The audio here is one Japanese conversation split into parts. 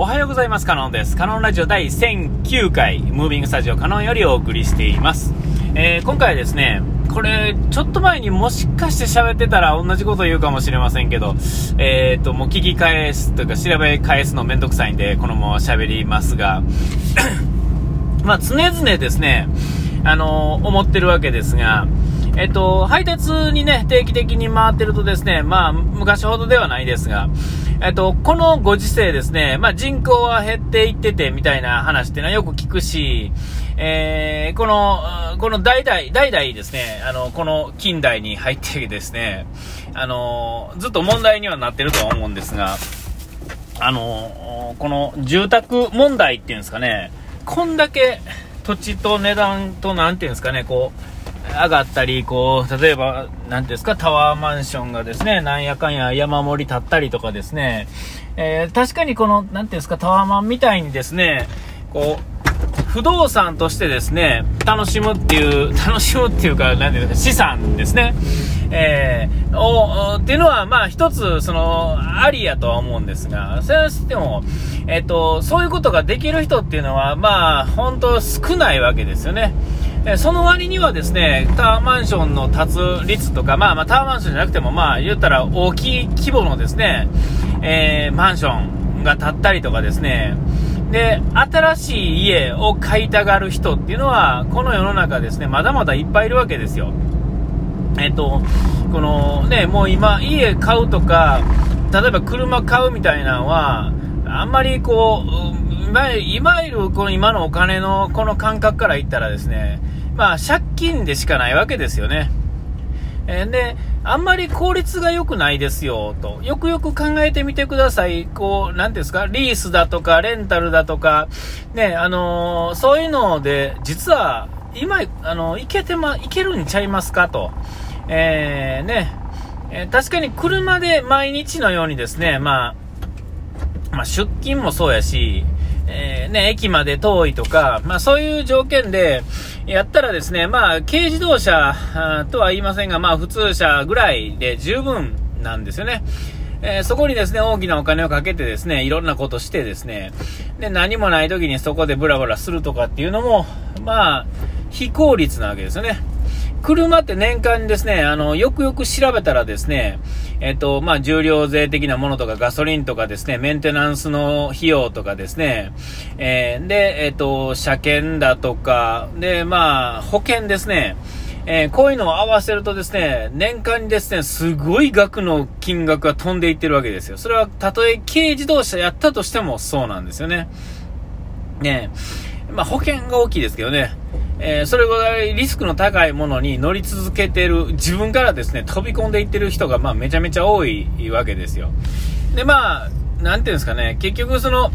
おはようございます。カノンです。カノンラジオ第1009回、ムービングスタジオカノンよりお送りしています。えー、今回はですね、これ、ちょっと前にもしかして喋ってたら同じこと言うかもしれませんけど、えーと、もう聞き返すというか調べ返すのめんどくさいんで、このまま喋りますが、まあ、常々ですね、あのー、思ってるわけですが、えっと、配達にね、定期的に回ってるとですね、まあ、昔ほどではないですが、えっと、このご時世ですね、まあ、人口は減っていっててみたいな話っていうのはよく聞くし、えー、この、この代々、代々ですね、あの、この近代に入ってですね、あの、ずっと問題にはなってるとは思うんですが、あの、この住宅問題っていうんですかね、こんだけ土地と値段と、なんていうんですかね、こう、上がったり、こう、例えば、なんですか、タワーマンションがですね、なんやかんや山盛り立ったりとかですね、えー、確かにこの、なんていうんですか、タワーマンみたいにですね、こう、不動産としてですね、楽しむっていう、楽しむっていうか、なんていうか、資産ですね。えー、を、っていうのは、まあ一つ、その、ありやとは思うんですが、それはしても、えっ、と、そういうことができる人っていうのは、まあ、本当少ないわけですよね。えその割にはですね、タワーマンションの建つ率とか、まあまあタワーマンションじゃなくても、まあ言ったら大きい規模のですね、えー、マンションが建ったりとかですね、で、新しい家を買いたがる人っていうのは、この世の中ですね、まだまだいっぱいいるわけですよ。えっと、このね、もう今、家買うとか、例えば車買うみたいなのは、あんまりこう、いわゆるこの今のお金のこの感覚から言ったらですね、まあ、借金でしかないわけですよね。えー、で、あんまり効率が良くないですよ、と。よくよく考えてみてください。こう、なんですか、リースだとか、レンタルだとか、ね、あのー、そういうので、実は、今、あの、いけてま、いけるんちゃいますか？と。えー、ね、えー、確かに車で毎日のようにですね、まあ、まあ、出勤もそうやし、えー、ね、駅まで遠いとか、まあそういう条件でやったらですね、まあ軽自動車とは言いませんが、まあ普通車ぐらいで十分なんですよね。えー、そこにですね、大きなお金をかけてですね、いろんなことしてですね、で、何もない時にそこでブラブラするとかっていうのも、まあ、非効率なわけですよね。車って年間にですね、あの、よくよく調べたらですね、えっと、まあ、重量税的なものとかガソリンとかですね、メンテナンスの費用とかですね、えー、で、えっと、車検だとか、で、まあ、保険ですね、え、こういうのを合わせるとですね、年間にですね、すごい額の金額が飛んでいってるわけですよ。それは、たとえ軽自動車やったとしてもそうなんですよね。ねまあ、保険が大きいですけどね。えー、それぐらいリスクの高いものに乗り続けてる、自分からですね、飛び込んでいってる人が、まあ、めちゃめちゃ多いわけですよ。で、まあ、なんていうんですかね、結局その、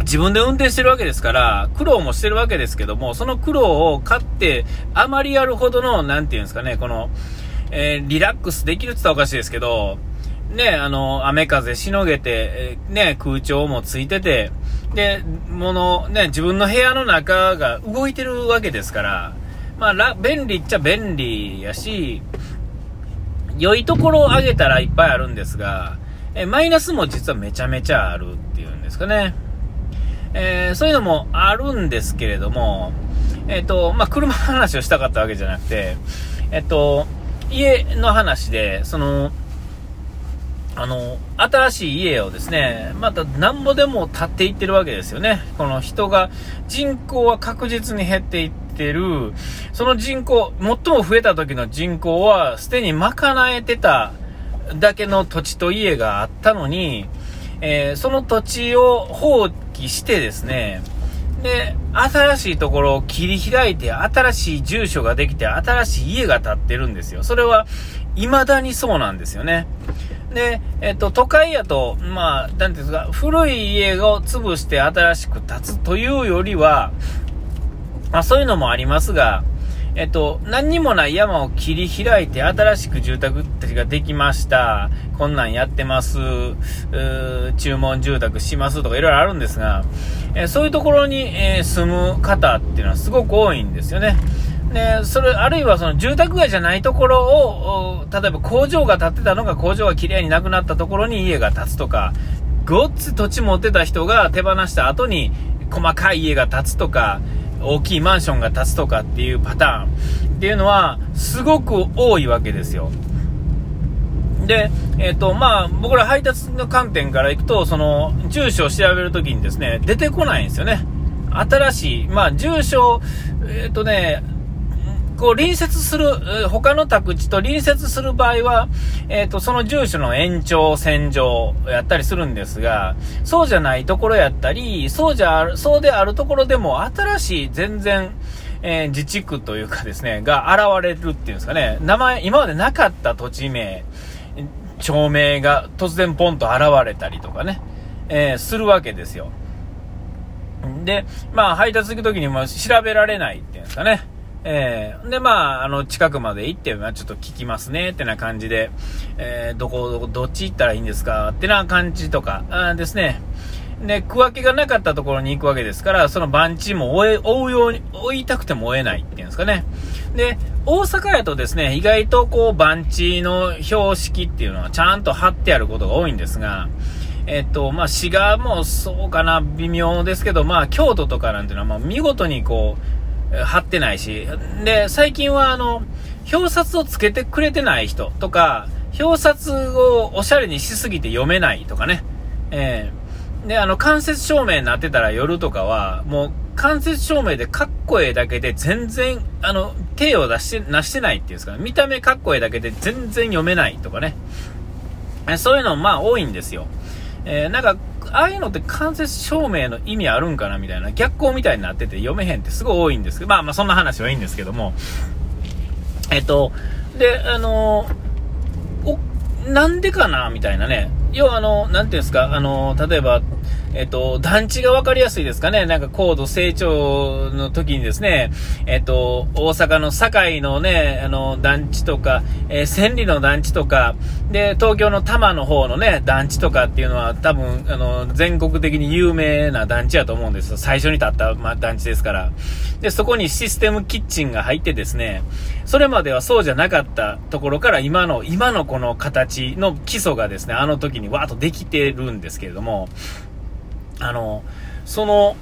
自分で運転してるわけですから、苦労もしてるわけですけども、その苦労を買って、あまりやるほどの、なんていうんですかね、この、えー、リラックスできるって言ったらおかしいですけど、ね、あの、雨風しのげて、ね、空調もついてて、で、もの、ね、自分の部屋の中が動いてるわけですから、まあ、便利っちゃ便利やし、良いところを上げたらいっぱいあるんですが、えマイナスも実はめちゃめちゃあるっていうんですかね。えー、そういうのもあるんですけれども、えっ、ー、と、まあ、車の話をしたかったわけじゃなくて、えっ、ー、と、家の話で、その、あの、新しい家をですね、またなんぼでも建っていってるわけですよね。この人が、人口は確実に減っていってる、その人口、最も増えた時の人口は、すでに賄えてただけの土地と家があったのに、えー、その土地を放棄してですね、で、新しいところを切り開いて、新しい住所ができて、新しい家が建ってるんですよ。それは、未だにそうなんですよね。で、えっと、都会やと、まあ、なんていうんですか、古い家を潰して新しく建つというよりは、まあ、そういうのもありますが、えっと、何にもない山を切り開いて新しく住宅たちができました。こんなんやってます。注文住宅しますとかいろいろあるんですが、えそういうところに、え住む方っていうのはすごく多いんですよね。で、それ、あるいはその住宅街じゃないところを、例えば工場が建ってたのが工場が綺麗になくなったところに家が建つとか、ごっつ土地持ってた人が手放した後に、細かい家が建つとか、大きいマンションが建つとかっていうパターンっていうのは、すごく多いわけですよ。で、えっ、ー、と、まあ、僕ら配達の観点からいくと、その、住所を調べるときにですね、出てこないんですよね。新しい、まあ、住所、えっ、ー、とね、こう隣接する、他の宅地と隣接する場合は、えっ、ー、と、その住所の延長線上やったりするんですが、そうじゃないところやったり、そうじゃ、そうであるところでも新しい全然、えー、自治区というかですね、が現れるっていうんですかね、名前、今までなかった土地名、町名が突然ポンと現れたりとかね、えー、するわけですよ。で、まあ、配達行くときにも調べられないっていうんですかね。えー、で、まあ、あの、近くまで行って、まあ、ちょっと聞きますね、ってな感じで、えー、どこ、どこ、どっち行ったらいいんですか、ってな感じとか、あですね。で、区分けがなかったところに行くわけですから、その番地も追え、追うように、追いたくても追えないっていうんですかね。で、大阪やとですね、意外とこう、番地の標識っていうのはちゃんと貼ってあることが多いんですが、えっと、まあ、滋賀もそうかな、微妙ですけど、まあ、京都とかなんていうのは、まあ、見事にこう、貼ってないし、で、最近はあの、表札をつけてくれてない人とか、表札をおしゃれにしすぎて読めないとかね。えー、で、あの、間接照明になってたら夜とかは、もう間接照明でかっこええだけで全然、あの、手を出して、なしてないっていうんですかね。見た目かっこええだけで全然読めないとかね。そういうのまあ多いんですよ。えー、なんか、ああいうのって間接照明の意味あるんかなみたいな、逆光みたいになってて読めへんってすごい多いんですけど、まあまあそんな話はいいんですけども、えっと、で、あのお、なんでかなみたいなね。要はあの、なんていうんですか、あの、例えば、えっと、団地が分かりやすいですかね。なんか高度成長の時にですね、えっと、大阪の堺のね、あの、団地とか、えー、千里の団地とか、で、東京の多摩の方のね、団地とかっていうのは多分、あの、全国的に有名な団地やと思うんですよ。最初に建った、まあ、団地ですから。で、そこにシステムキッチンが入ってですね、それまではそうじゃなかったところから今の、今のこの形の基礎がですね、あの時にわーっとできてるんですけれども、あの、その、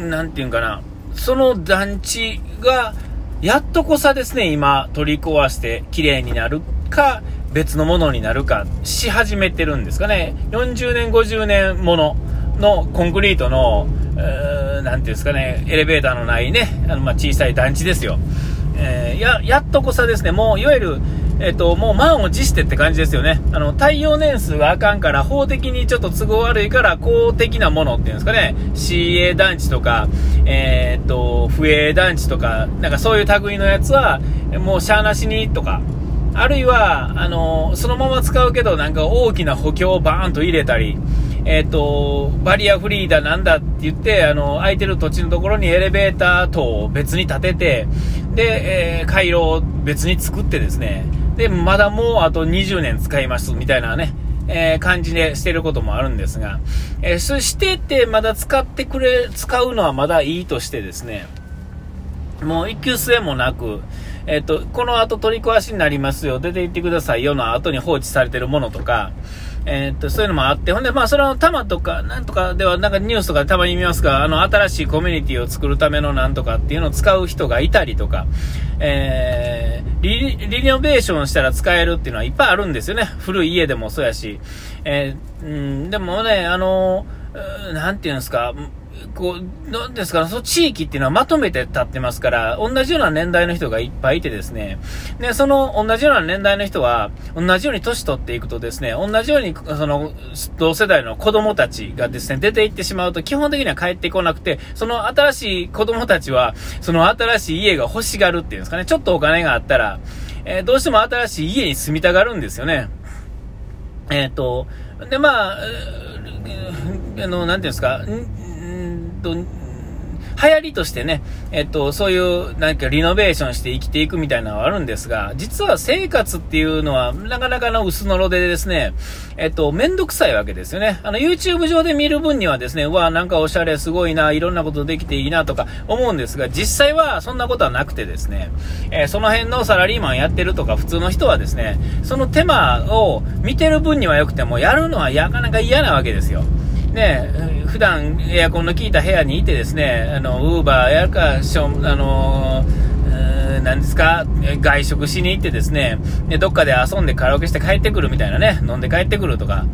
なんていうんかな、その団地が、やっとこさですね、今、取り壊して綺麗になるか、別のものになるか、し始めてるんですかね。40年、50年もののコンクリートの、えー、なんていうんですかね、エレベーターのないね、あのまあ、小さい団地ですよ。えー、や、やっとこさですね、もう、いわゆる、えっ、と、もう満を持してって感じですよね。あの、耐用年数があかんから、法的にちょっと都合悪いから、公的なものっていうんですかね、CA 団地とか、えっ、ー、と、不営団地とか、なんかそういう類のやつは、もうしゃーなしにとか、あるいは、あの、そのまま使うけど、なんか大きな補強をバーンと入れたり、えっ、ー、と、バリアフリーだなんだって言って、あの、空いてる土地のところにエレベーター等を別に建てて、で、えー、回路を別に作ってですね、で、まだもうあと20年使いますみたいなね、えー、感じでしてることもあるんですが、えー、そしてってまだ使ってくれ、使うのはまだいいとしてですね、もう一級末もなく、えっ、ー、と、この後取り壊しになりますよ、出て行ってくださいよの後に放置されてるものとか、えー、っと、そういうのもあって、ほんで、まあ、それの玉とか、なんとかでは、なんかニュースとかたまに見ますが、あの、新しいコミュニティを作るためのなんとかっていうのを使う人がいたりとか、えー、リ、リノベーションしたら使えるっていうのはいっぱいあるんですよね。古い家でもそうやし。えー、うん、でもね、あの、なんていうんですか、こう、なんですか、その地域っていうのはまとめて立ってますから、同じような年代の人がいっぱいいてですね、で、その同じような年代の人は、同じように年取っていくとですね、同じように、その、同世代の子供たちがですね、出て行ってしまうと、基本的には帰ってこなくて、その新しい子供たちは、その新しい家が欲しがるっていうんですかね、ちょっとお金があったら、えー、どうしても新しい家に住みたがるんですよね。えっ、ー、と、で、まあ、あの、なんていうんですか、と、流行りとしてね、えっと、そういうなんかリノベーションして生きていくみたいなのはあるんですが、実は生活っていうのはなかなかの薄のろでですね、えっと、めんどくさいわけですよね。あの、YouTube 上で見る分にはですね、うわ、なんかおしゃれすごいな、いろんなことできていいなとか思うんですが、実際はそんなことはなくてですね、えー、その辺のサラリーマンやってるとか普通の人はですね、その手間を見てる分には良くても、やるのはなかなか嫌なわけですよ。ね、普段エアコンの効いた部屋にいてですね、あの、ウーバーやるか、しょあの何ですか、外食しに行ってですね、で、どっかで遊んでカラオケして帰ってくるみたいなね、飲んで帰ってくるとか、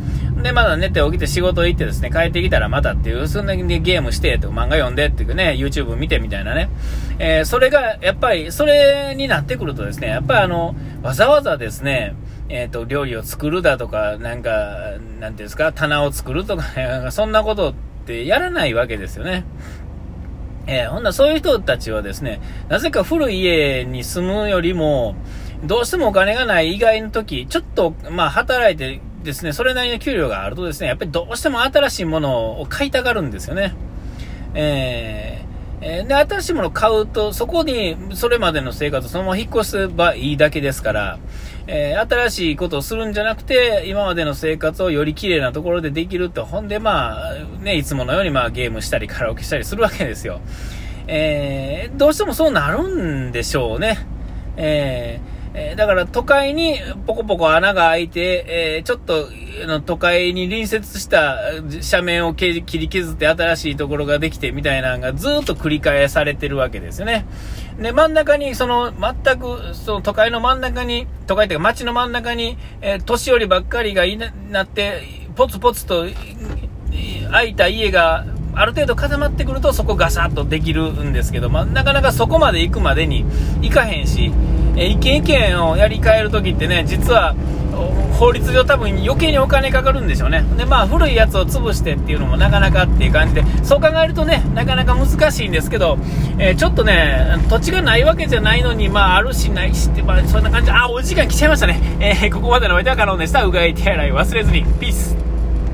で、まだ寝て起きて仕事行ってですね、帰ってきたらまたっていう、そんなにゲームして、と漫画読んでっていうね、YouTube 見てみたいなね、えー、それが、やっぱり、それになってくるとですね、やっぱりあの、わざわざですね、えっ、ー、と、料理を作るだとか、なんか、なんていうんですか、棚を作るとか、そんなことってやらないわけですよね。えー、ほんなそういう人たちはですね、なぜか古い家に住むよりも、どうしてもお金がない以外の時、ちょっと、まあ、働いてですね、それなりの給料があるとですね、やっぱりどうしても新しいものを買いたがるんですよね。えーえで、新しいものを買うと、そこに、それまでの生活をそのまま引っ越せばいいだけですから、えー、新しいことをするんじゃなくて、今までの生活をより綺麗なところでできると、ほんで、まあ、ね、いつものように、まあ、ゲームしたり、カラオケしたりするわけですよ。えー、どうしてもそうなるんでしょうね。えーえー、だから都会にポコポコ穴が開いて、えー、ちょっとの都会に隣接した斜面を切り削って新しいところができてみたいなのがずっと繰り返されてるわけですよね。で、真ん中に、その、全く、その都会の真ん中に、都会っていうか街の真ん中に、えー、年寄りばっかりがいなって、ポツポツと空いた家がある程度固まってくるとそこガサッとできるんですけど、まあ、なかなかそこまで行くまでに行かへんし、え一軒一軒をやり替えるときってね、実は法律上多分余計にお金かかるんでしょうね。で、まあ古いやつを潰してっていうのもなかなかっていう感じで、そう考えるとね、なかなか難しいんですけど、えー、ちょっとね、土地がないわけじゃないのに、まああるしないしって、まあそんな感じで、あ、お時間来ちゃいましたね。えー、ここまでのおいては可能でした。うがい手洗い忘れずに。ピース。